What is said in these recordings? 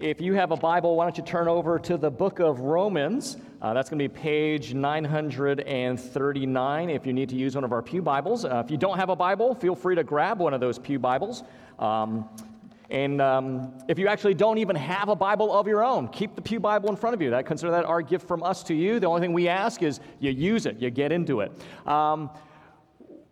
If you have a Bible, why don't you turn over to the book of Romans? Uh, that's going to be page 939 if you need to use one of our Pew Bibles. Uh, if you don't have a Bible, feel free to grab one of those Pew Bibles. Um, and um, if you actually don't even have a Bible of your own, keep the Pew Bible in front of you. That consider that our gift from us to you. The only thing we ask is you use it, you get into it. Um,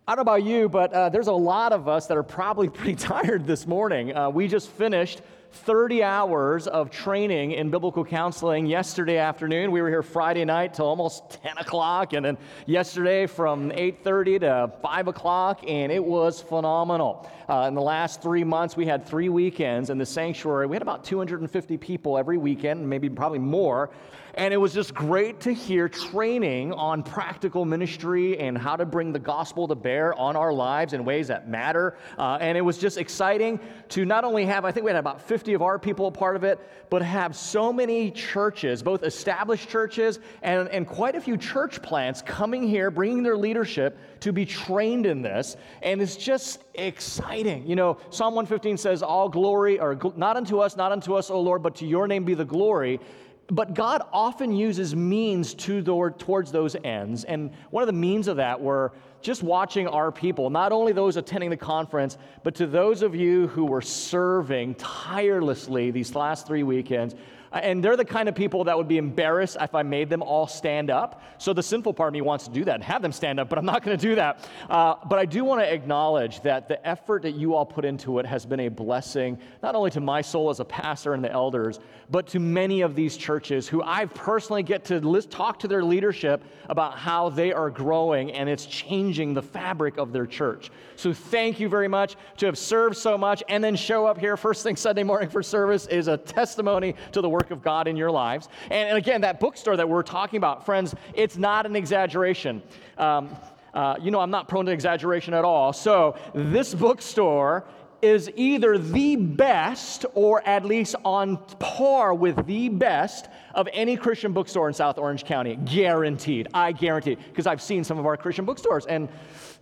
I don't know about you, but uh, there's a lot of us that are probably pretty tired this morning. Uh, we just finished 30 hours of training in biblical counseling yesterday afternoon. We were here Friday night till almost 10 o'clock, and then yesterday from 8:30 to 5 o'clock, and it was phenomenal. Uh, in the last three months, we had three weekends in the sanctuary. We had about 250 people every weekend, maybe probably more. And it was just great to hear training on practical ministry and how to bring the gospel to bear on our lives in ways that matter. Uh, and it was just exciting to not only have, I think we had about 50 of our people a part of it, but have so many churches, both established churches and, and quite a few church plants coming here, bringing their leadership to be trained in this. And it's just exciting. You know, Psalm 115 says, All glory, or not unto us, not unto us, O Lord, but to your name be the glory but God often uses means to the, towards those ends. And one of the means of that were just watching our people, not only those attending the conference, but to those of you who were serving tirelessly these last three weekends, and they're the kind of people that would be embarrassed if I made them all stand up. So the sinful part of me wants to do that and have them stand up, but I'm not going to do that. Uh, but I do want to acknowledge that the effort that you all put into it has been a blessing, not only to my soul as a pastor and the elders, but to many of these churches who I personally get to list, talk to their leadership about how they are growing and it's changing the fabric of their church. So thank you very much to have served so much and then show up here first thing Sunday morning for service is a testimony to the work work of God in your lives. And, and again, that bookstore that we're talking about, friends, it's not an exaggeration. Um, uh, you know, I'm not prone to exaggeration at all. So, this bookstore is either the best or at least on par with the best of any Christian bookstore in South Orange County. Guaranteed. I guarantee. Because I've seen some of our Christian bookstores. And,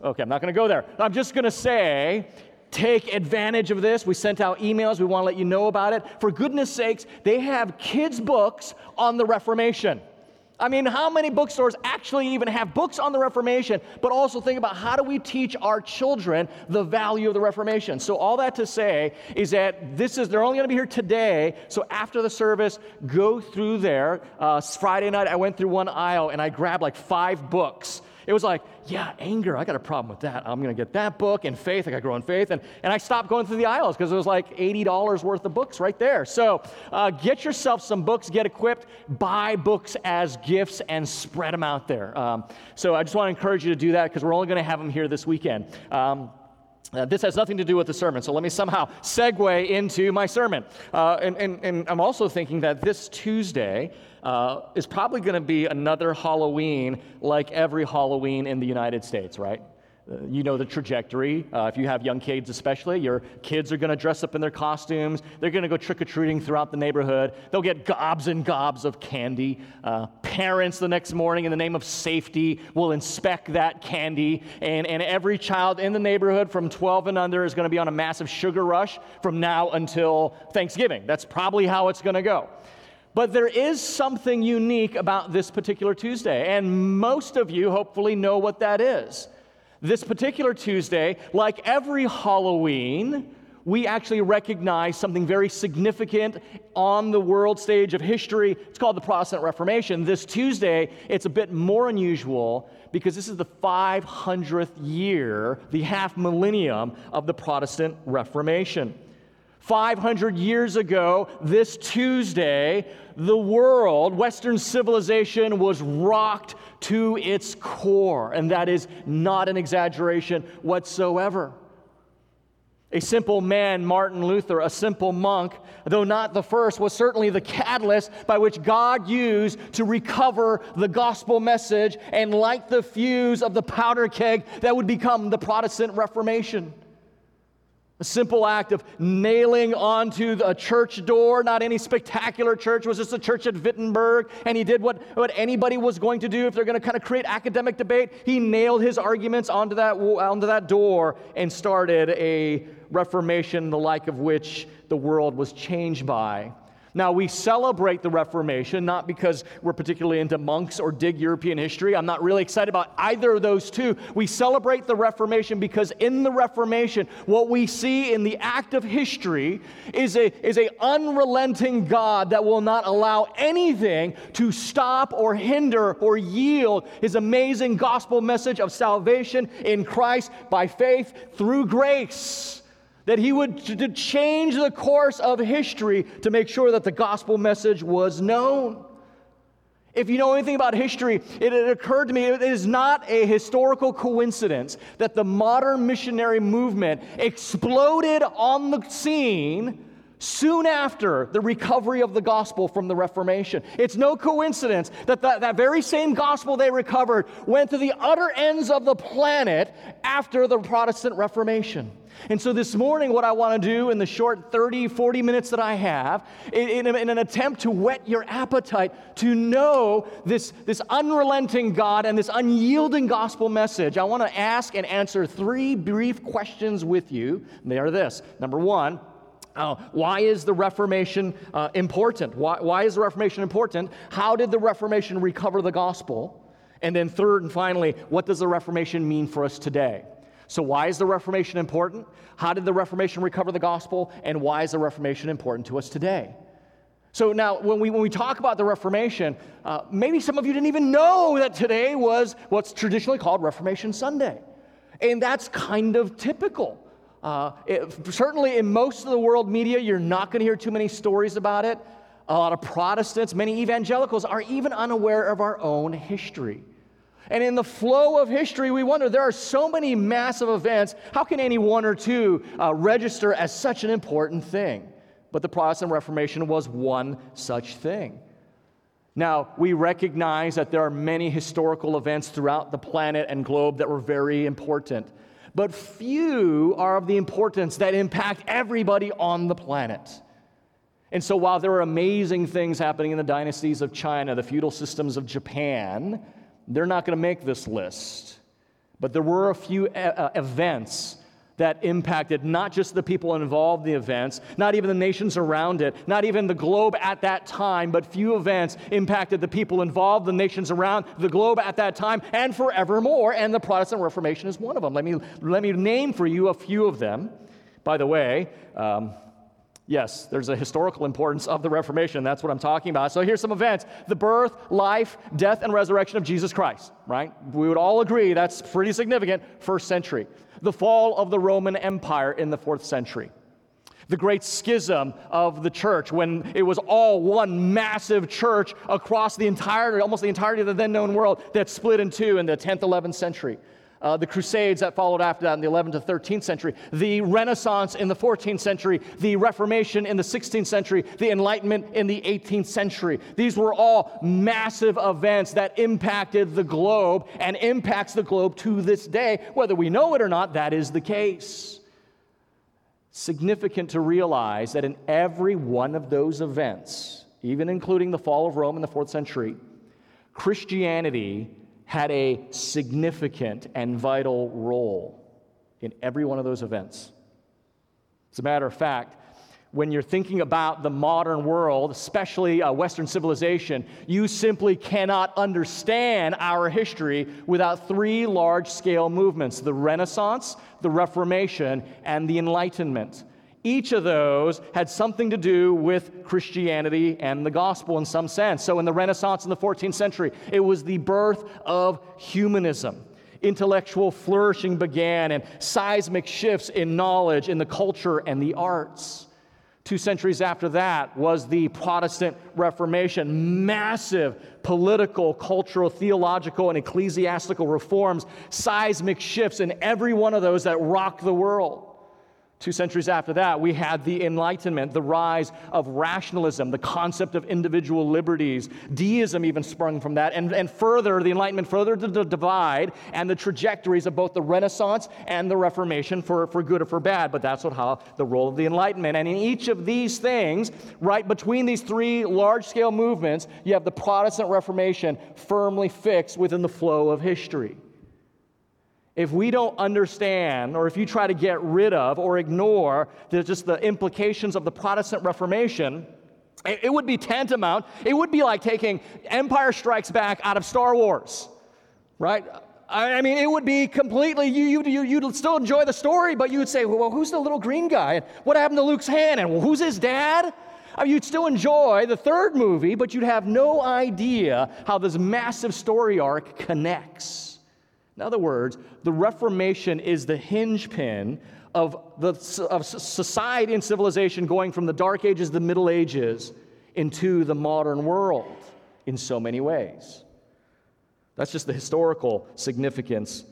okay, I'm not going to go there. I'm just going to say take advantage of this. We sent out emails. We want to let you know about it. For goodness sakes, they have kids' books on the Reformation. I mean, how many bookstores actually even have books on the Reformation, but also think about how do we teach our children the value of the Reformation? So, all that to say is that this is, they're only going to be here today. So, after the service, go through there. Uh, Friday night, I went through one aisle and I grabbed like five books it was like, yeah, anger, I got a problem with that. I'm going to get that book. And faith, I got to grow in faith. And, and I stopped going through the aisles because it was like $80 worth of books right there. So uh, get yourself some books, get equipped, buy books as gifts, and spread them out there. Um, so I just want to encourage you to do that because we're only going to have them here this weekend. Um, uh, this has nothing to do with the sermon, so let me somehow segue into my sermon. Uh, and, and, and I'm also thinking that this Tuesday, uh, is probably going to be another Halloween like every Halloween in the United States, right? Uh, you know the trajectory. Uh, if you have young kids, especially, your kids are going to dress up in their costumes. They're going to go trick or treating throughout the neighborhood. They'll get gobs and gobs of candy. Uh, parents, the next morning, in the name of safety, will inspect that candy. And, and every child in the neighborhood from 12 and under is going to be on a massive sugar rush from now until Thanksgiving. That's probably how it's going to go. But there is something unique about this particular Tuesday, and most of you hopefully know what that is. This particular Tuesday, like every Halloween, we actually recognize something very significant on the world stage of history. It's called the Protestant Reformation. This Tuesday, it's a bit more unusual because this is the 500th year, the half millennium of the Protestant Reformation. 500 years ago, this Tuesday, the world, Western civilization, was rocked to its core. And that is not an exaggeration whatsoever. A simple man, Martin Luther, a simple monk, though not the first, was certainly the catalyst by which God used to recover the gospel message and light the fuse of the powder keg that would become the Protestant Reformation. A simple act of nailing onto a church door, not any spectacular church, was just a church at Wittenberg. And he did what, what anybody was going to do if they're going to kind of create academic debate. He nailed his arguments onto that, onto that door and started a reformation, the like of which the world was changed by. Now, we celebrate the Reformation not because we're particularly into monks or dig European history. I'm not really excited about either of those two. We celebrate the Reformation because in the Reformation, what we see in the act of history is a, is a unrelenting God that will not allow anything to stop or hinder or yield his amazing gospel message of salvation in Christ by faith through grace that he would to change the course of history to make sure that the gospel message was known. If you know anything about history, it, it, occurred to me it is not a historical coincidence that the modern missionary movement exploded on the scene soon after the recovery of the gospel from the Reformation. It's no coincidence that that, that very same gospel they recovered went to the utter ends of the planet after the Protestant Reformation. And so this morning, what I want to do in the short 30, 40 minutes that I have, in, in, in, an attempt to whet your appetite to know this, this unrelenting God and this unyielding gospel message, I want to ask and answer three brief questions with you. They are this Number one, uh, why is the Reformation uh, important? Why, why is the Reformation important? How did the Reformation recover the gospel? And then, third and finally, what does the Reformation mean for us today? So, why is the Reformation important? How did the Reformation recover the gospel? And why is the Reformation important to us today? So, now when we, when we talk about the Reformation, uh, maybe some of you didn't even know that today was what's traditionally called Reformation Sunday. And that's kind of typical. Uh, it, certainly, in most of the world media, you're not going to hear too many stories about it. A lot of Protestants, many evangelicals are even unaware of our own history. And in the flow of history, we wonder there are so many massive events. How can any one or two uh, register as such an important thing? But the Protestant Reformation was one such thing. Now, we recognize that there are many historical events throughout the planet and globe that were very important, but few are of the importance that impact everybody on the planet. And so, while there are amazing things happening in the dynasties of China, the feudal systems of Japan, they're not going to make this list. But there were a few uh, uh, events that impacted not just the people involved in the events, not even the nations around it, not even the globe at that time, but few events impacted the people involved, the nations around the globe at that time, and forevermore. And the Protestant Reformation is one of them. Let me, let me name for you a few of them. By the way, um, Yes, there's a historical importance of the Reformation. That's what I'm talking about. So here's some events the birth, life, death, and resurrection of Jesus Christ, right? We would all agree that's pretty significant, first century. The fall of the Roman Empire in the fourth century. The great schism of the church when it was all one massive church across the entire, almost the entirety of the then known world that split in two in the 10th, 11th century uh, the Crusades that followed after that in the 11th to 13th century, the Renaissance in the 14th century, the Reformation in the 16th century, the Enlightenment in the 18th century. These were all massive events that impacted the globe and impacts the globe to this day. Whether we know it or not, that is the case. Significant to realize that in every one of those events, even including the fall of Rome in the fourth century, Christianity had a significant and vital role in every one of those events. As a matter of fact, when you're thinking about the modern world, especially uh, Western civilization, you simply cannot understand our history without three large scale movements the Renaissance, the Reformation, and the Enlightenment. Each of those had something to do with Christianity and the gospel in some sense. So, in the Renaissance in the 14th century, it was the birth of humanism. Intellectual flourishing began, and seismic shifts in knowledge, in the culture, and the arts. Two centuries after that was the Protestant Reformation. Massive political, cultural, theological, and ecclesiastical reforms, seismic shifts in every one of those that rocked the world. Two centuries after that, we had the Enlightenment, the rise of rationalism, the concept of individual liberties. Deism even sprung from that. And, and further, the Enlightenment further the divide and the trajectories of both the Renaissance and the Reformation for, for good or for bad. But that's what how the role of the Enlightenment. And in each of these things, right between these three large scale movements, you have the Protestant Reformation firmly fixed within the flow of history if we don't understand, or if you try to get rid of or ignore the, just the implications of the Protestant Reformation, It would be tantamount, it would be like taking Empire Strikes Back out of Star Wars, right? I mean, it would be completely, you, you, you, would still enjoy the story, but you would say, well, who's the little green guy? And what happened to Luke's hand? And well, who's his dad? I mean, you'd still enjoy the third movie, but you'd have no idea how this massive story arc connects. In other words, the Reformation is the hinge pin of, the, of society and civilization going from the Dark Ages, the Middle Ages, into the modern world in so many ways. That's just the historical significance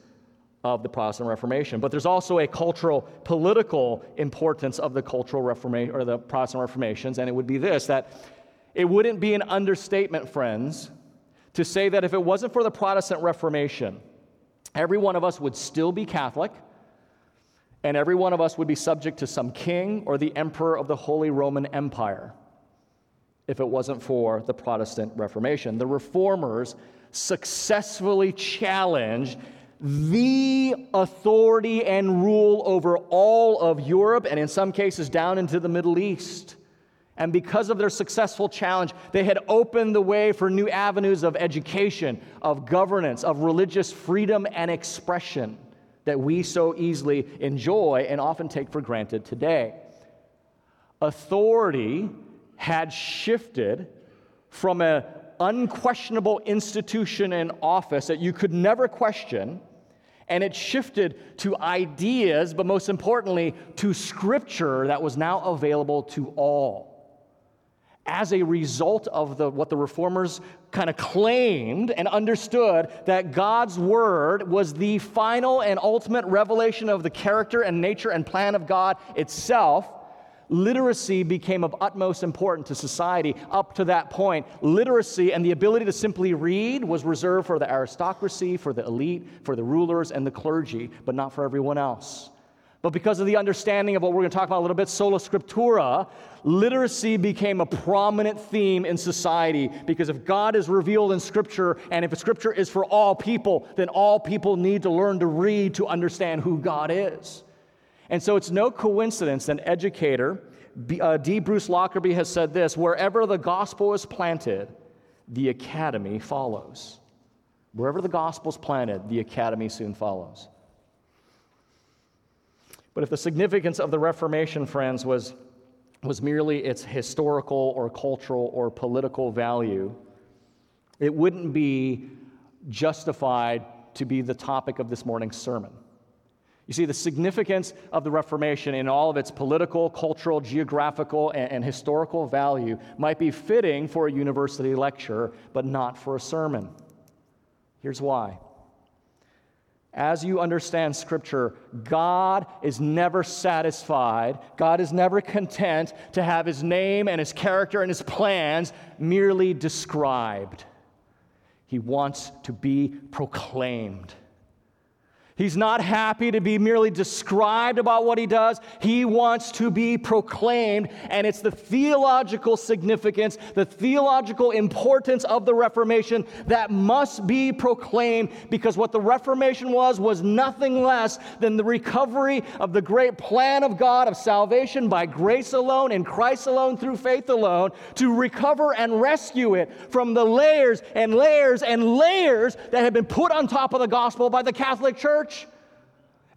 of the Protestant Reformation. But there's also a cultural, political importance of the cultural Reformation or the Protestant Reformations, and it would be this that it wouldn't be an understatement, friends, to say that if it wasn't for the Protestant Reformation, every one of us would still be Catholic, and every one of us would be subject to some king or the emperor of the Holy Roman Empire if it wasn't for the Protestant Reformation. The reformers successfully challenged the authority and rule over all of Europe and in some cases down into the Middle East. And because of their successful challenge, they had opened the way for new avenues of education, of governance, of religious freedom and expression that we so easily enjoy and often take for granted today. Authority had shifted from an unquestionable institution and office that you could never question, and it shifted to ideas, but most importantly, to scripture that was now available to all as a result of the, what the reformers kind of claimed and understood that God's word was the final and ultimate revelation of the character and nature and plan of God itself, literacy became of utmost importance to society up to that point. Literacy and the ability to simply read was reserved for the aristocracy, for the elite, for the rulers, and the clergy, but not for everyone else. But because of the understanding of what we're going to talk about a little bit, sola scriptura, literacy became a prominent theme in society. Because if God is revealed in Scripture, and if Scripture is for all people, then all people need to learn to read to understand who God is. And so it's no coincidence that educator, uh, D. Bruce Lockerbie, has said this wherever the gospel is planted, the academy follows. Wherever the gospel is planted, the academy soon follows. But if the significance of the Reformation, friends, was, was merely its historical or cultural or political value, it wouldn't be justified to be the topic of this morning's sermon. You see, the significance of the Reformation in all of its political, cultural, geographical, and, and, historical value might be fitting for a university lecture, but not for a sermon. Here's why as you understand Scripture, God is never satisfied. God is never content to have His name and His character and His plans merely described. He wants to be proclaimed. He's not happy to be merely described about what he does. He wants to be proclaimed. And it's the theological significance, the theological importance of the Reformation that must be proclaimed because what the Reformation was was nothing less than the recovery of the great plan of God of salvation by grace alone, in Christ alone, through faith alone, to recover and rescue it from the layers and layers and layers that had been put on top of the gospel by the Catholic Church church.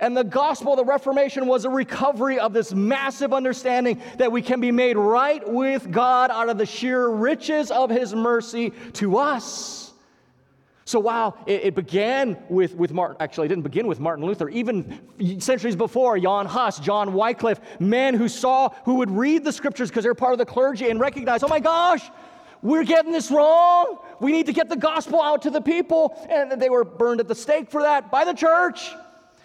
And the gospel of the Reformation was a recovery of this massive understanding that we can be made right with God out of the sheer riches of His mercy to us. So, wow, it, it began with, with Martin, actually, it didn't begin with Martin Luther. Even centuries before, Jan Hus, John Wycliffe, men who saw, who would read the scriptures because they're part of the clergy and recognize, oh my gosh, we're getting this wrong. We need to get the gospel out to the people. And they were burned at the stake for that by the church.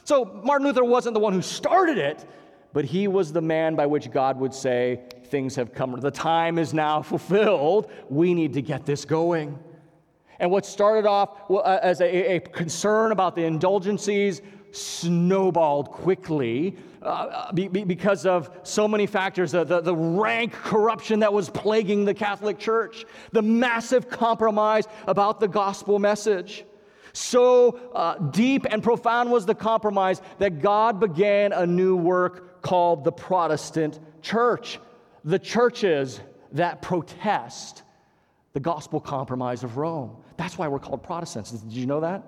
So Martin Luther wasn't the one who started it, but he was the man by which God would say, Things have come, the time is now fulfilled. We need to get this going. And what started off uh, as a, a concern about the indulgencies snowballed quickly uh, be, be because of so many factors the, the, the, rank corruption that was plaguing the Catholic Church, the massive compromise about the gospel message. So uh, deep and profound was the compromise that God began a new work called the Protestant church. The churches, that protest the gospel compromise of Rome. That's why we're called Protestants. Did you know that?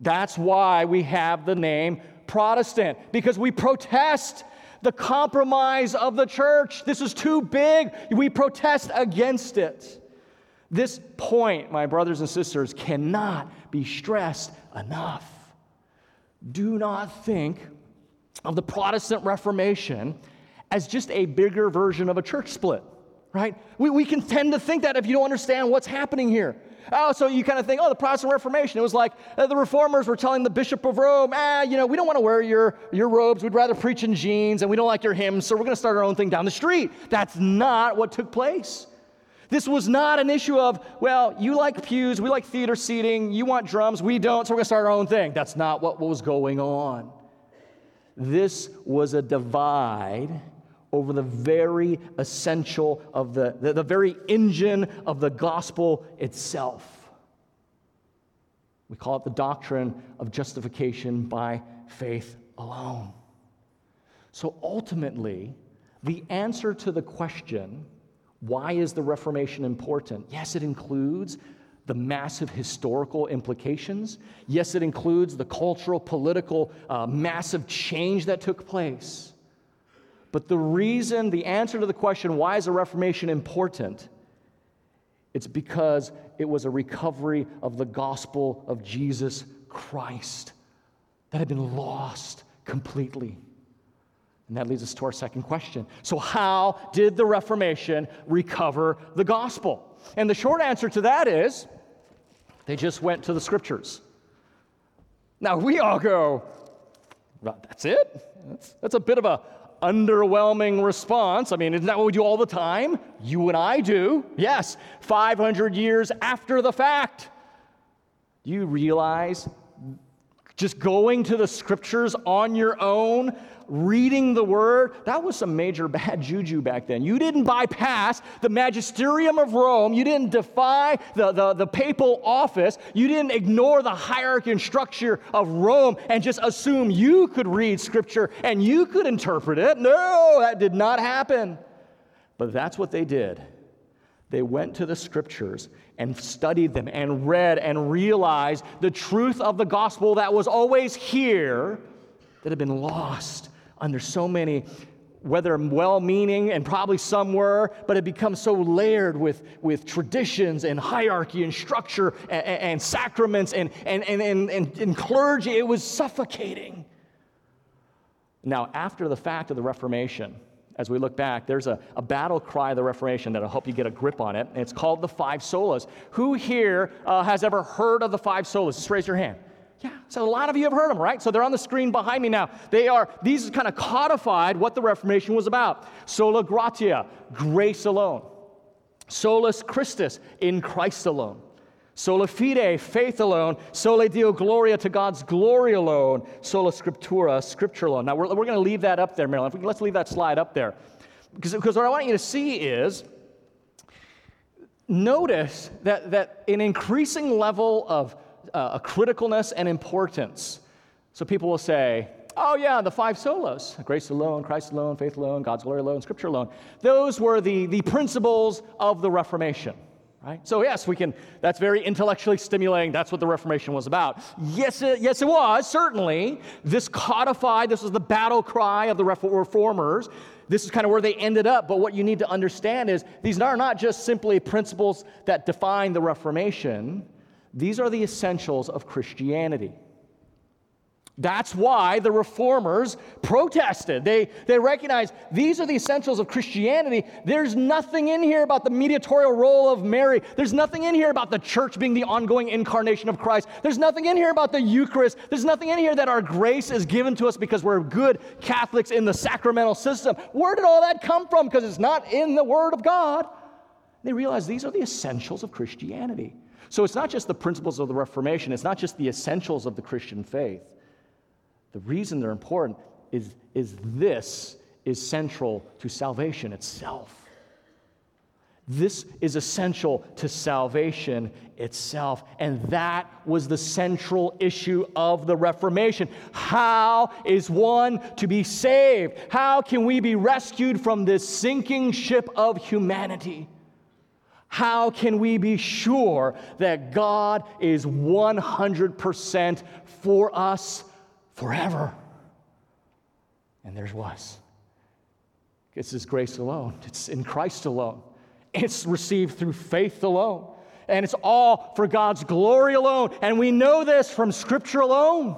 That's why we have the name Protestant, because we protest the compromise of the church. This is too big. We protest against it. This point, my brothers and sisters, cannot be stressed enough. Do not think of the Protestant Reformation as just a bigger version of a church split, right? We, we can tend to think that if you don't understand what's happening here. Oh, so you kind of think, oh, the Protestant Reformation. It was like uh, the reformers were telling the Bishop of Rome, ah, you know, we don't want to wear your, your robes. We'd rather preach in jeans and we don't like your hymns, so we're going to start our own thing down the street. That's not what took place. This was not an issue of, well, you like pews, we like theater seating, you want drums, we don't, so we're going to start our own thing. That's not what was going on. This was a divide over the very essential of the, the, the very engine of the gospel itself. We call it the doctrine of justification by faith alone. So ultimately, the answer to the question, why is the Reformation important? Yes, it includes the massive historical implications. Yes, it includes the cultural, political, uh, massive change that took place. But the reason, the answer to the question, why is the Reformation important? It's because it was a recovery of the gospel of Jesus Christ that had been lost completely. And that leads us to our second question. So, how did the Reformation recover the gospel? And the short answer to that is they just went to the scriptures. Now, we all go, that's it? That's, that's a bit of a underwhelming response. I mean, isn't that what we do all the time? You and I do. Yes, 500 years after the fact. Do you realize just going to the scriptures on your own reading the word, that was some major bad juju back then. You didn't bypass the magisterium of Rome. You didn't defy the, the, the papal office. You didn't ignore the hierarchy and structure of Rome and just assume you could read scripture and you could interpret it. No, that did not happen. But that's what they did. They went to the scriptures and studied them and read and realized the truth of the gospel that was always here that had been lost under so many, whether well meaning, and probably some were, but it becomes so layered with, with traditions and hierarchy and structure and, and sacraments and, and, and, and, and, and clergy. It was suffocating. Now, after the fact of the Reformation, as we look back, there's a, a battle cry of the Reformation that'll help you get a grip on it. And it's called the Five Solas. Who here uh, has ever heard of the Five Solas? Just raise your hand. Yeah, so a lot of you have heard them, right? So they're on the screen behind me now. They are, these kind of codified what the Reformation was about. Sola gratia, grace alone. Solus Christus, in Christ alone. Sola fide, faith alone. Soli Deo gloria, to God's glory alone. Sola scriptura, scripture alone. Now, we're, we're going to leave that up there, Marilyn. Let's leave that slide up there. Because, because what I want you to see is notice that, that an increasing level of uh, a criticalness and importance. So people will say, oh, yeah, the five solas grace alone, Christ alone, faith alone, God's glory alone, scripture alone. Those were the, the principles of the Reformation. Right? So yes, we can. That's very intellectually stimulating. That's what the Reformation was about. Yes, it, yes, it was certainly. This codified. This was the battle cry of the reformers. This is kind of where they ended up. But what you need to understand is these are not just simply principles that define the Reformation. These are the essentials of Christianity. That's why the reformers protested. They, they recognized these are the essentials of Christianity. There's nothing in here about the mediatorial role of Mary. There's nothing in here about the church being the ongoing incarnation of Christ. There's nothing in here about the Eucharist. There's nothing in here that our grace is given to us because we're good Catholics in the sacramental system. Where did all that come from? Because it's not in the Word of God. They realized these are the essentials of Christianity. So it's not just the principles of the Reformation, it's not just the essentials of the Christian faith. The reason they're important is, is this is central to salvation itself. This is essential to salvation itself. And that was the central issue of the Reformation. How is one to be saved? How can we be rescued from this sinking ship of humanity? How can we be sure that God is 100% for us forever? And there's was. It's His grace alone, it's in Christ alone. It's received through faith alone. And it's all for God's glory alone. And we know this from Scripture alone.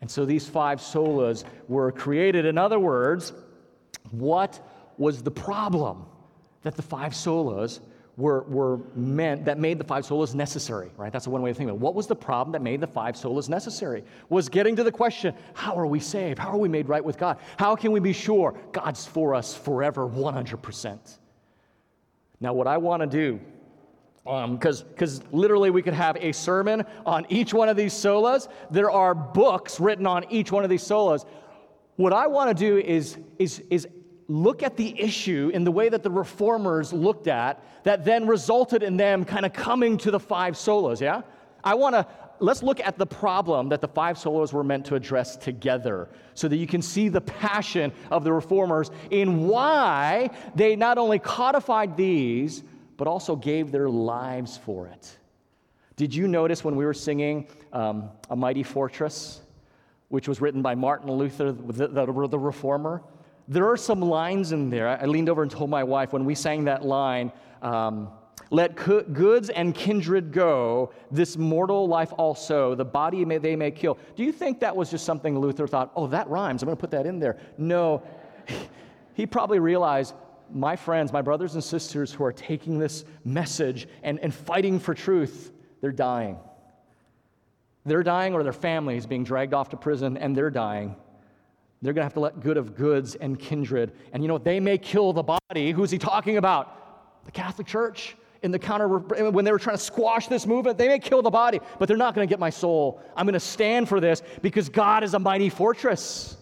And so these five solas were created. In other words, what was the problem that the five solas were, were meant, that made the five solas necessary, right? That's one way to think about it. What was the problem that made the five solas necessary? Was getting to the question how are we saved? How are we made right with God? How can we be sure God's for us forever, 100%? Now, what I want to do, because um, because literally we could have a sermon on each one of these solas. There are books written on each one of these solas. What I want to do is, is, is look at the issue in the way that the reformers looked at that then resulted in them kind of coming to the five solas, yeah? I want to let's look at the problem that the five solas were meant to address together so that you can see the passion of the reformers in why they not only codified these, but also gave their lives for it. Did you notice when we were singing um, A Mighty Fortress, which was written by Martin Luther, the, the, the reformer? There are some lines in there. I leaned over and told my wife when we sang that line, um, let goods and kindred go, this mortal life also, the body may, they may kill. Do you think that was just something Luther thought, oh, that rhymes, I'm going to put that in there? No. He probably realized my friends, my brothers and sisters who are taking this message and, and fighting for truth, they're dying. They're dying, or their family is being dragged off to prison and they're dying. They're going to have to let good of goods and kindred. And you know, they may kill the body. Who's he talking about? The Catholic Church in the counter when they were trying to squash this movement they may kill the body but they're not going to get my soul i'm going to stand for this because god is a mighty fortress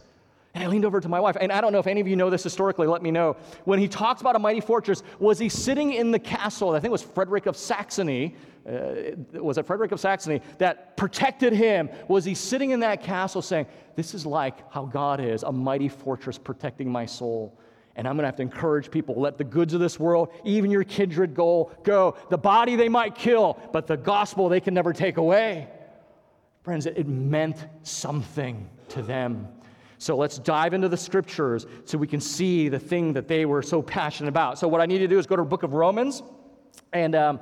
and i leaned over to my wife and i don't know if any of you know this historically let me know when he talks about a mighty fortress was he sitting in the castle i think it was frederick of saxony uh, was it frederick of saxony that protected him was he sitting in that castle saying this is like how god is a mighty fortress protecting my soul and I'm going to have to encourage people let the goods of this world, even your kindred goal, go. The body they might kill, but the gospel they can never take away. Friends, it meant something to them. So let's dive into the scriptures so we can see the thing that they were so passionate about. So, what I need to do is go to the book of Romans, and um,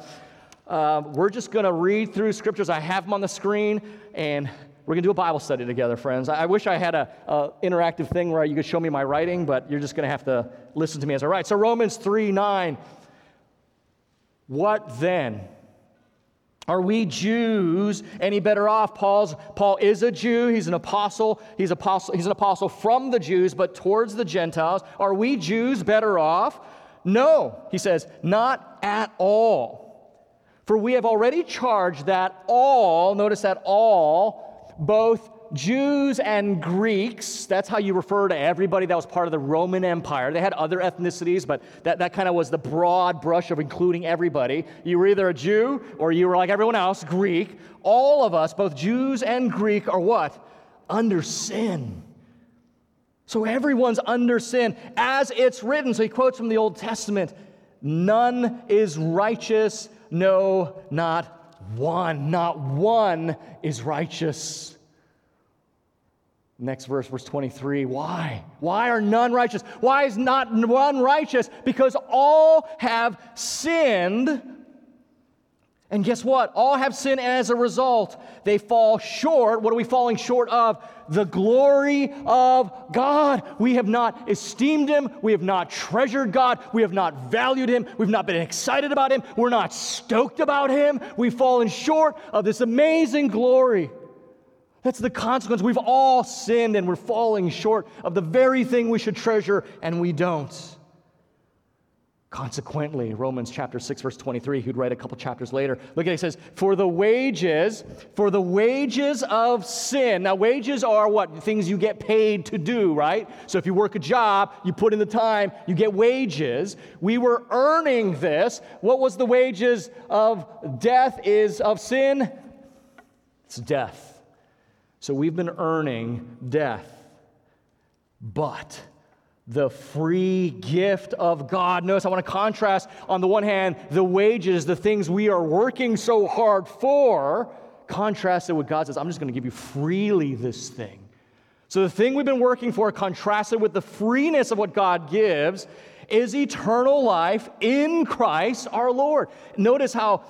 uh, we're just going to read through scriptures. I have them on the screen, and we're going to do a Bible study together, friends. I wish I had an interactive thing where you could show me my writing, but you're just going to have to listen to me as I write. So, Romans 3 9. What then? Are we Jews any better off? Paul's, Paul is a Jew. He's an apostle. He's, apostle. he's an apostle from the Jews, but towards the Gentiles. Are we Jews better off? No, he says, not at all. For we have already charged that all, notice that all, both Jews and Greeks, that's how you refer to everybody that was part of the Roman Empire. They had other ethnicities, but that, that kind of was the broad brush of including everybody. You were either a Jew or you were like everyone else, Greek. All of us, both Jews and Greek, are what? Under sin. So everyone's under sin as it's written. So he quotes from the Old Testament None is righteous, no, not one, not one is righteous. Next verse, verse 23. Why? Why are none righteous? Why is not one righteous? Because all have sinned. And guess what? All have sinned, and as a result, they fall short. What are we falling short of? the glory of God. We have not esteemed Him. We have not treasured God. We have not valued Him. We've not been excited about Him. We're not stoked about Him. We've fallen short of this amazing glory. That's the consequence. We've all sinned and we're falling short of the very thing we should treasure, and we don't. Consequently, Romans chapter 6, verse 23, who'd write a couple chapters later, look at it, it says, For the wages, for the wages of sin. Now, wages are what? Things you get paid to do, right? So if you work a job, you put in the time, you get wages. We were earning this. What was the wages of death is of sin? It's death. So we've been earning death. But the free gift of God. Notice I want to contrast, on the one hand, the wages, the things we are working so hard for, contrasted with God says, I'm just going to give you freely this thing. So the thing we've been working for, contrasted with the freeness of what God gives, is eternal life in Christ our Lord. Notice how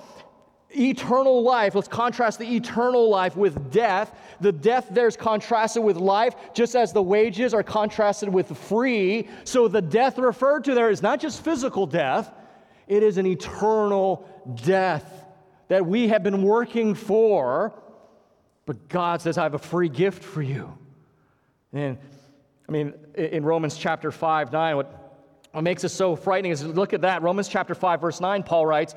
eternal life, let's contrast the eternal life with death. The death there's contrasted with life, just as the wages are contrasted with free. So the death referred to there is not just physical death, it is an eternal death that we have been working for. But God says, I have a free gift for you. And I mean, in Romans chapter 5, 9, what, what makes us so frightening is look at that. Romans chapter 5, verse 9, Paul writes,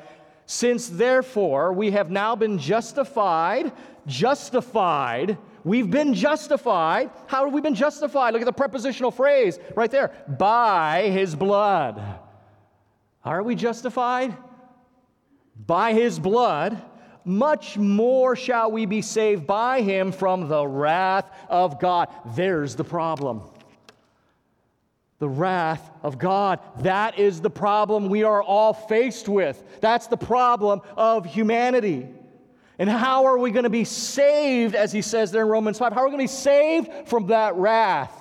since therefore we have now been justified, justified, we've been justified. How have we been justified? Look at the prepositional phrase right there by his blood. Are we justified? By his blood. Much more shall we be saved by him from the wrath of God. There's the problem the wrath of God. That is the problem we are all faced with. That's the problem of humanity. And how are we going to be saved, as he says there in Romans 5? How are we going to be saved from that wrath?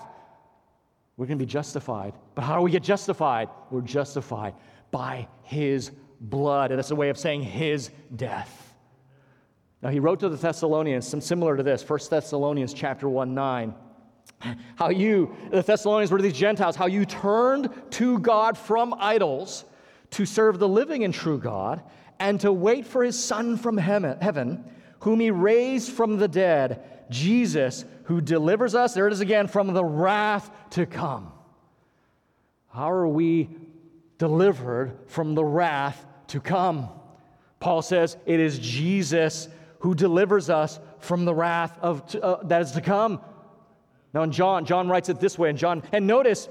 We're going to be justified. But how do we get justified? We're justified by his blood. And that's a way of saying his death. Now, he wrote to the Thessalonians, some similar to this, 1 Thessalonians chapter 1 9 how you, the Thessalonians were these Gentiles, how you turned to God from idols to serve the living and true God and to wait for his Son from heaven, whom he raised from the dead, Jesus, who delivers us, there it is again, from the wrath to come. How are we delivered from the wrath to come? Paul says it is Jesus who delivers us from the wrath of, uh, that is to come. Now, in John, John writes it this way, and John, and notice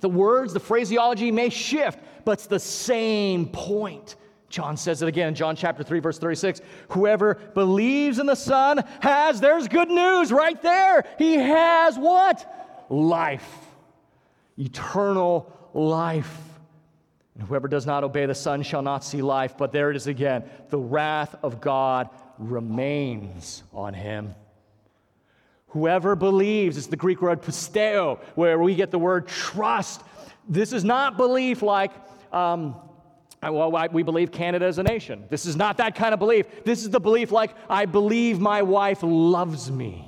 the words, the phraseology may shift, but it's the same point. John says it again John chapter 3, verse 36. Whoever believes in the Son has, there's good news right there. He has what? Life, eternal life. And whoever does not obey the Son shall not see life. But there it is again the wrath of God remains on him. Whoever believes, it's the Greek word pisteo, where we get the word trust. This is not belief like, um, well, we believe Canada is a nation. This is not that kind of belief. This is the belief like, I believe my wife loves me.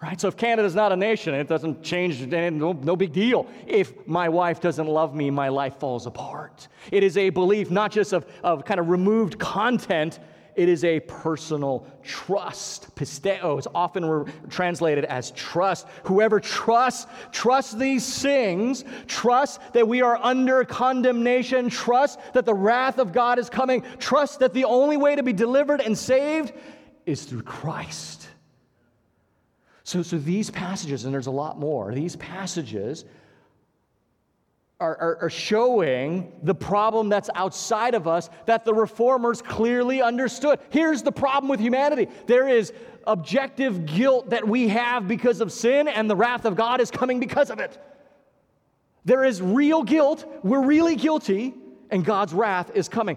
Right? So if Canada's not a nation, it doesn't change, no, no big deal. If my wife doesn't love me, my life falls apart. It is a belief not just of, of kind of removed content, it is a personal trust. Pisteo is often re- translated as trust. Whoever trusts, trusts these things, trust that we are under condemnation, trust that the wrath of God is coming, trust that the only way to be delivered and saved is through Christ. So, so these passages, and there's a lot more, these passages are, are, are, showing the problem that's outside of us that the reformers clearly understood. Here's the problem with humanity there is objective guilt that we have because of sin, and the wrath of God is coming because of it. There is real guilt, we're really guilty, and God's wrath is coming.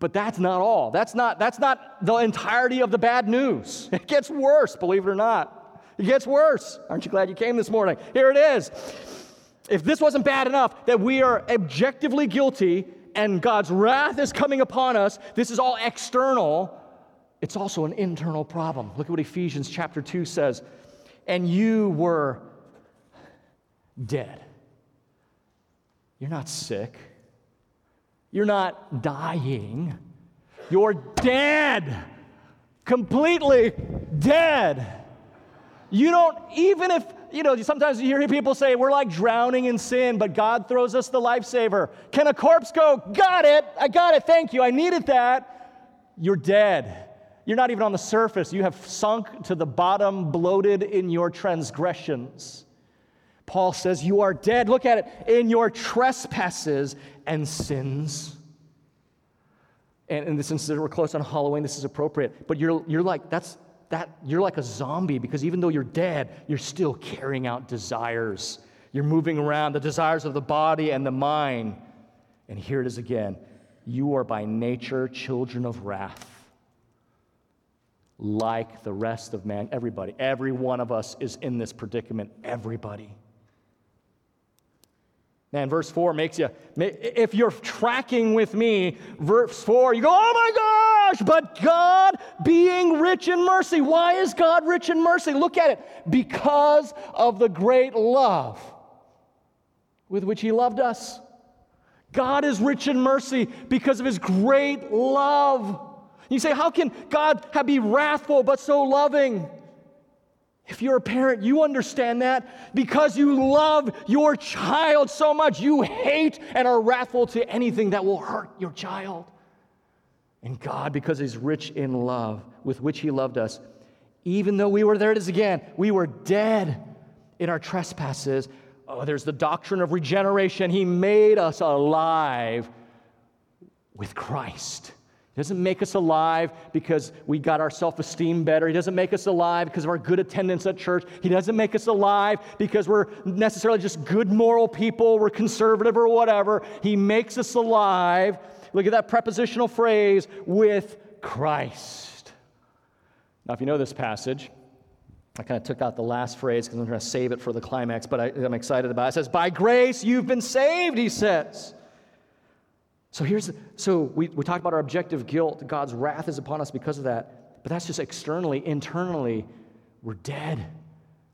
But that's not all. That's not, that's not the entirety of the bad news. It gets worse, believe it or not. It gets worse. Aren't you glad you came this morning? Here it is if this wasn't bad enough that we are objectively guilty and God's wrath is coming upon us, this is all external, it's also an internal problem. Look at what Ephesians chapter 2 says. And you were dead. You're not sick. You're not dying. You're dead. Completely dead. You don't, even if you know, sometimes you hear people say we're like drowning in sin, but God throws us the lifesaver. Can a corpse go, got it, I got it, thank you, I needed that? You're dead. You're not even on the surface. You have sunk to the bottom, bloated in your transgressions. Paul says, You are dead. Look at it in your trespasses and sins. And in this instance, we're close on Halloween, this is appropriate. But you're, you're like, that's that you're like a zombie because even though you're dead, you're still carrying out desires. You're moving around the desires of the body and the mind. And here it is again. You are by nature children of wrath. Like the rest of man, everybody, every one of us is in this predicament. Everybody. Man, verse 4 makes you, if you're tracking with me, verse 4, you go, oh my gosh, but God being rich in mercy. Why is God rich in mercy? Look at it. Because of the great love with which He loved us. God is rich in mercy because of His great love. You say, how can God be wrathful but so loving? If you're a parent, you understand that because you love your child so much, you hate and are wrathful to anything that will hurt your child. And God, because He's rich in love with which He loved us, even though we were, there it is again, we were dead in our trespasses. Oh, there's the doctrine of regeneration. He made us alive with Christ. Doesn't make us alive because we got our self esteem better. He doesn't make us alive because of our good attendance at church. He doesn't make us alive because we're necessarily just good moral people, we're conservative or whatever. He makes us alive. Look at that prepositional phrase with Christ. Now, if you know this passage, I kind of took out the last phrase because I'm going to save it for the climax, but I, am excited about it. It says, By grace you've been saved, he says. So here's so we, we talked about our objective guilt. God's wrath is upon us because of that. But that's just externally. Internally, we're dead.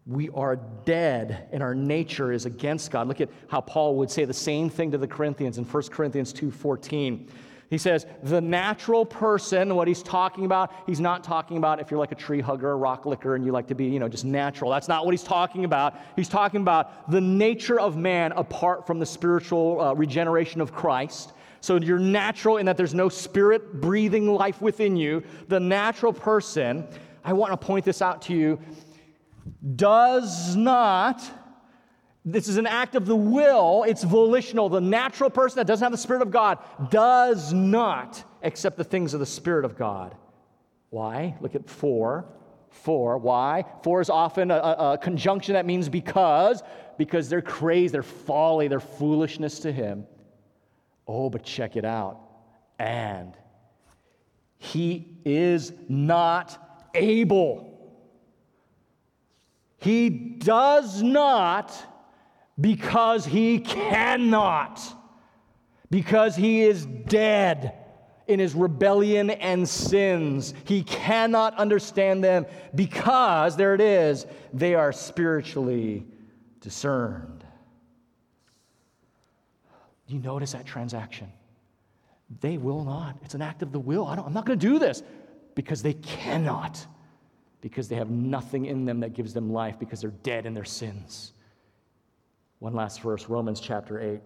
We are dead, and our nature is against God. Look at how Paul would say the same thing to the Corinthians in 1 Corinthians 2:14. He says, the natural person, what he's talking about, he's not talking about if you're like a tree hugger, a rock licker, and you like to be, you know, just natural. That's not what he's talking about. He's talking about the nature of man apart from the spiritual uh, regeneration of Christ. So you're natural in that there's no spirit breathing life within you. The natural person, I want to point this out to you, does not, this is an act of the will, it's volitional. The natural person that doesn't have the Spirit of God does not accept the things of the Spirit of God. Why? Look at for. For. Why? For is often a, a, conjunction that means because, because they're crazy, they're folly, they're foolishness to him. Oh, but check it out. And he is not able. He does not because he cannot, because he is dead in his rebellion and sins. He cannot understand them because, there it is, they are spiritually discerned. Do you notice that transaction? They will not. It's an act of the will. I am not going to do this because they cannot, because they have nothing in them that gives them life, because they're dead in their sins. One last verse, Romans chapter 8,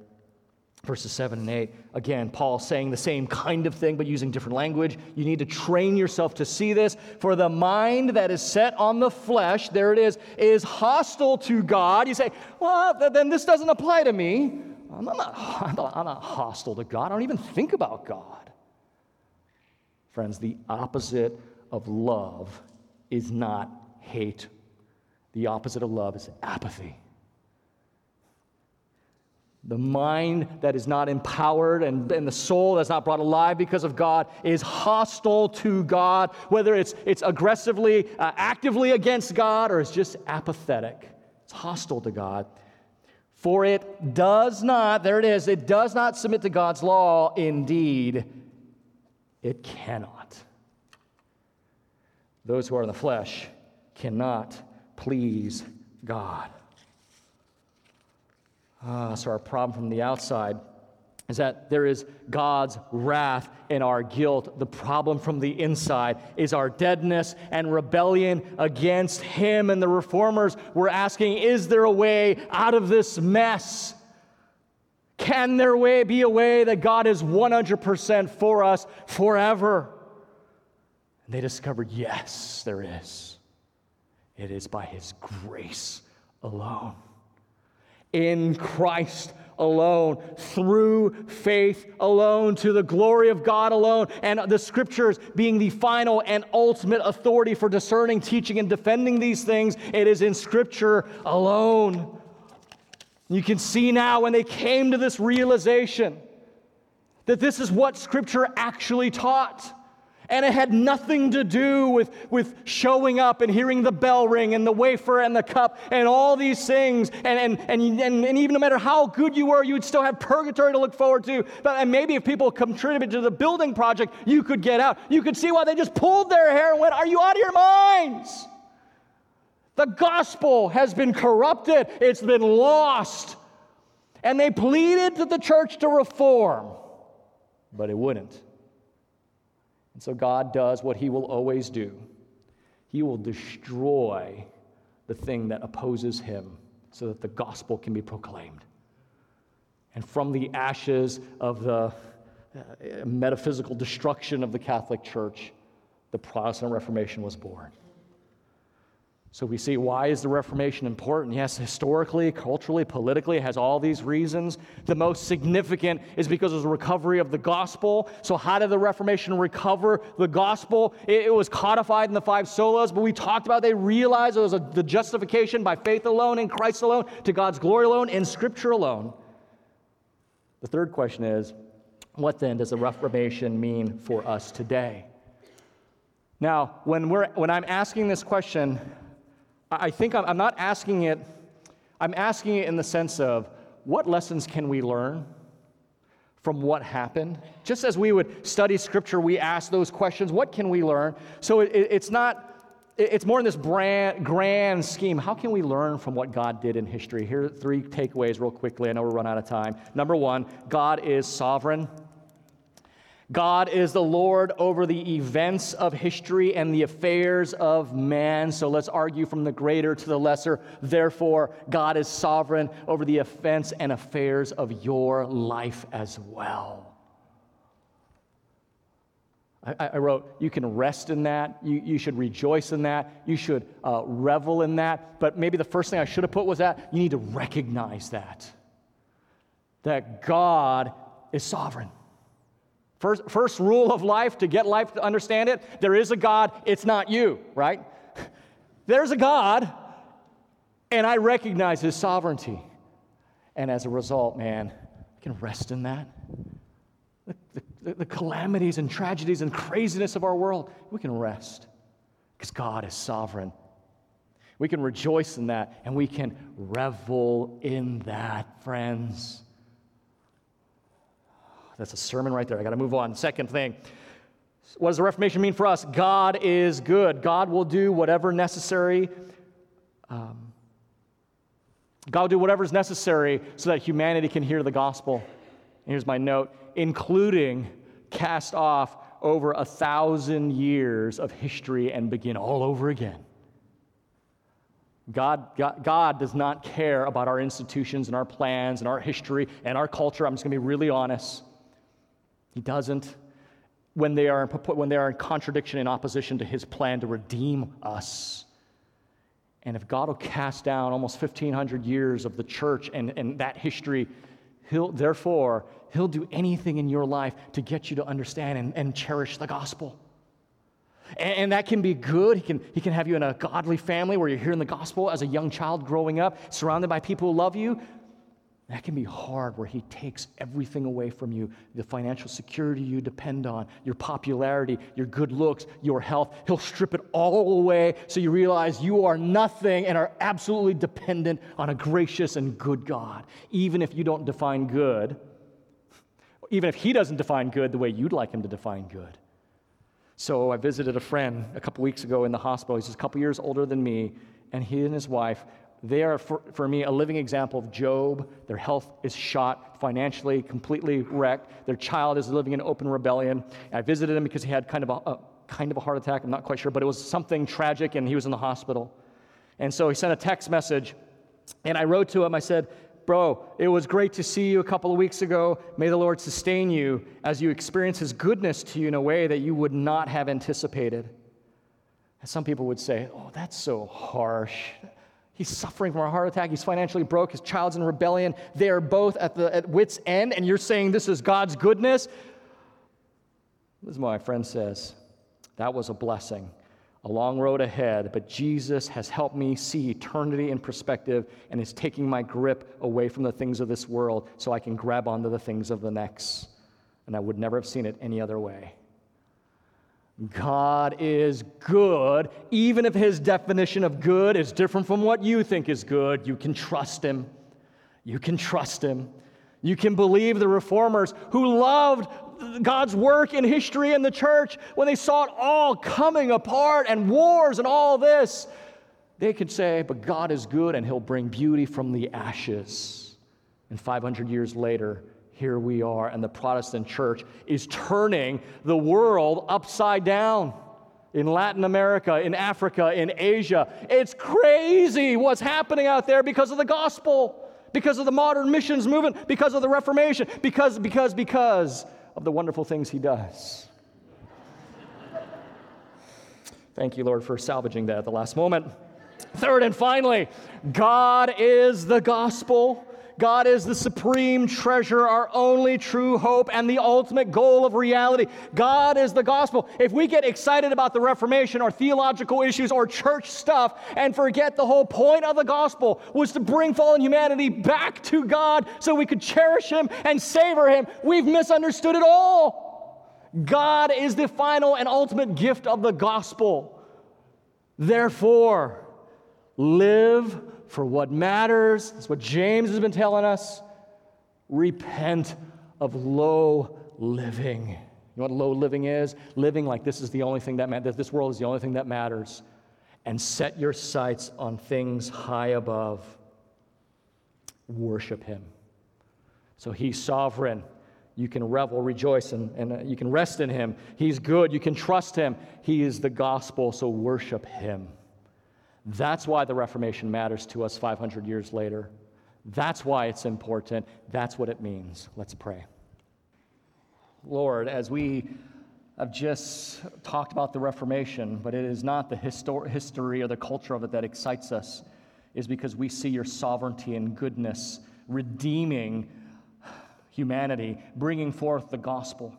verses 7 and 8. Again, Paul saying the same kind of thing, but using different language. You need to train yourself to see this. For the mind that is set on the flesh, there it is, is hostile to God. You say, well, then this doesn't apply to me. I'm not, I'm not, hostile to God. I don't even think about God. Friends, the opposite of love is not hate. The opposite of love is apathy. The mind that is not empowered and, and, the soul that's not brought alive because of God is hostile to God, whether it's, it's aggressively, uh, actively against God, or it's just apathetic. It's hostile to God. For it does not, there it is, it does not submit to God's law. Indeed, it cannot. Those who are in the flesh cannot please God. Ah, so our problem from the outside is that there is God's wrath and our guilt. The problem from the inside is our deadness and rebellion against Him. And the reformers were asking, Is there a way out of this mess? Can there way be a way that God is 100% for us forever? And they discovered, yes, there is. It is by His grace alone. In Christ alone, through faith alone, to the glory of God alone, and the scriptures being the final and ultimate authority for discerning, teaching, and defending these things. It is in scripture alone. You can see now when they came to this realization that this is what scripture actually taught. And it had nothing to do with, with showing up and hearing the bell ring and the wafer and the cup and all these things. And, and, and, and, and even no matter how good you were, you would still have purgatory to look forward to. But and maybe if people contributed to the building project, you could get out. You could see why they just pulled their hair and went, Are you out of your minds? The gospel has been corrupted, it's been lost. And they pleaded to the church to reform, but it wouldn't. And so God does what he will always do He will destroy the thing that opposes him so that the gospel can be proclaimed. And from the ashes of the uh, metaphysical destruction of the Catholic Church, the Protestant Reformation was born. So we see why is the Reformation important? Yes, historically, culturally, politically, it has all these reasons. The most significant is because of the recovery of the gospel. So how did the Reformation recover the gospel? It, it was codified in the five solas, but we talked about they realized it was a, the justification by faith alone, in Christ alone, to God's glory alone, in Scripture alone. The third question is, what then does the Reformation mean for us today? Now, when, we're, when I'm asking this question, I think I'm, not asking it, I'm asking it in the sense of what lessons can we learn from what happened? Just as we would study scripture, we ask those questions what can we learn? So it, it's not, it's more in this brand, grand scheme. How can we learn from what God did in history? Here are three takeaways, real quickly. I know we're running out of time. Number one, God is sovereign. God is the Lord over the events of history and the affairs of man. So let's argue from the greater to the lesser. Therefore, God is sovereign over the events and affairs of your life as well. I, I wrote, you can rest in that. You, you should rejoice in that. You should uh, revel in that. But maybe the first thing I should have put was that you need to recognize that. That God is sovereign. First, first rule of life to get life to understand it there is a God, it's not you, right? There's a God, and I recognize his sovereignty. And as a result, man, I can rest in that. The, the, the calamities and tragedies and craziness of our world, we can rest because God is sovereign. We can rejoice in that and we can revel in that, friends. That's a sermon right there. I got to move on. Second thing. What does the Reformation mean for us? God is good. God will do whatever necessary. Um, God will do whatever is necessary so that humanity can hear the gospel. And here's my note including cast off over a thousand years of history and begin all over again. God, God, God, does not care about our institutions and our plans and our history and our culture. I'm just going to be really honest. He doesn't when they are, when they are in contradiction and opposition to his plan to redeem us. And if God will cast down almost 1,500 years of the church and, and that history, he'll, therefore, he'll do anything in your life to get you to understand and, and cherish the gospel. And, that can be good. He can, he can have you in a godly family where you're hearing the gospel as a young child growing up, surrounded by people who love you. That can be hard where he takes everything away from you the financial security you depend on, your popularity, your good looks, your health. He'll strip it all away so you realize you are nothing and are absolutely dependent on a gracious and good God. Even if you don't define good, even if he doesn't define good the way you'd like him to define good. So I visited a friend a couple weeks ago in the hospital. He's a couple years older than me, and he and his wife They are, for, for me, a living example of Job. Their health is shot, financially completely wrecked. Their child is living in open rebellion. I visited him because he had kind of a, a kind of a heart attack. I'm not quite sure, but it was something tragic, and he was in the hospital. And so he sent a text message, and I wrote to him. I said, Bro, it was great to see you a couple of weeks ago. May the Lord sustain you as you experience His goodness to you in a way that you would not have anticipated. And some people would say, Oh, that's so harsh. He's suffering from a heart attack. He's financially broke. His child's in rebellion. They are both at, the, at wit's end, and you're saying this is God's goodness? This is what my friend says. That was a blessing. A long road ahead, but Jesus has helped me see eternity in perspective and is taking my grip away from the things of this world so I can grab onto the things of the next. And I would never have seen it any other way. God is good, even if his definition of good is different from what you think is good. You can trust him. You can trust him. You can believe the reformers who loved God's work in history and the church when they saw it all coming apart and wars and all this. They could say, But God is good and he'll bring beauty from the ashes. And 500 years later, here we are, and the Protestant church is turning the world upside down in Latin America, in Africa, in Asia. It's crazy what's happening out there because of the gospel, because of the modern missions movement, because of the Reformation, because, because, because of the wonderful things He does. Thank you, Lord, for salvaging that at the last moment. Third and finally, God is the gospel. God is the supreme treasure, our only true hope, and the ultimate goal of reality. God is the gospel. If we get excited about the Reformation or theological issues or church stuff and forget the whole point of the gospel was to bring fallen humanity back to God so we could cherish Him and savor Him, we've misunderstood it all. God is the final and ultimate gift of the gospel. Therefore, live for what matters. That's what James has been telling us. Repent of low living. You know what low living is? Living like this is the only thing that matters, this world is the only thing that matters. And set your sights on things high above. Worship Him. So He's sovereign. You can revel, rejoice, and, and uh, you can rest in Him. He's good. You can trust Him. He is the gospel, so worship Him. That's why the Reformation matters to us 500 years later. That's why it's important. That's what it means. Let's pray. Lord, as we have just talked about the Reformation, but it is not the histor- history or the culture of it that excites us, is because we see your sovereignty and goodness redeeming humanity, bringing forth the gospel.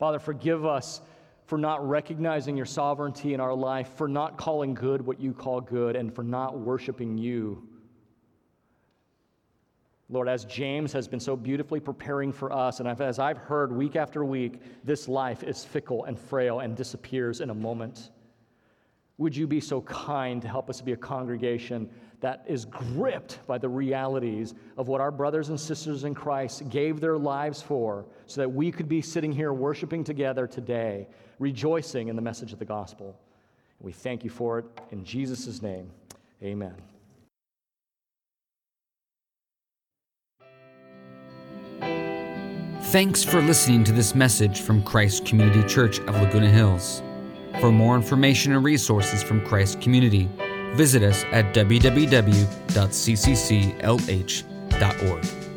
Father, forgive us for not recognizing your sovereignty in our life, for not calling good what you call good, and for not worshiping you. Lord, as James has been so beautifully preparing for us, and as I've heard week after week, this life is fickle and frail and disappears in a moment. Would you be so kind to help us be a congregation that is gripped by the realities of what our brothers and sisters in Christ gave their lives for, so that we could be sitting here worshiping together today, rejoicing in the message of the gospel. We thank you for it in Jesus' name. Amen. Thanks for listening to this message from Christ Community Church of Laguna Hills. For more information and resources from Christ Community, visit us at www.ccclh.org.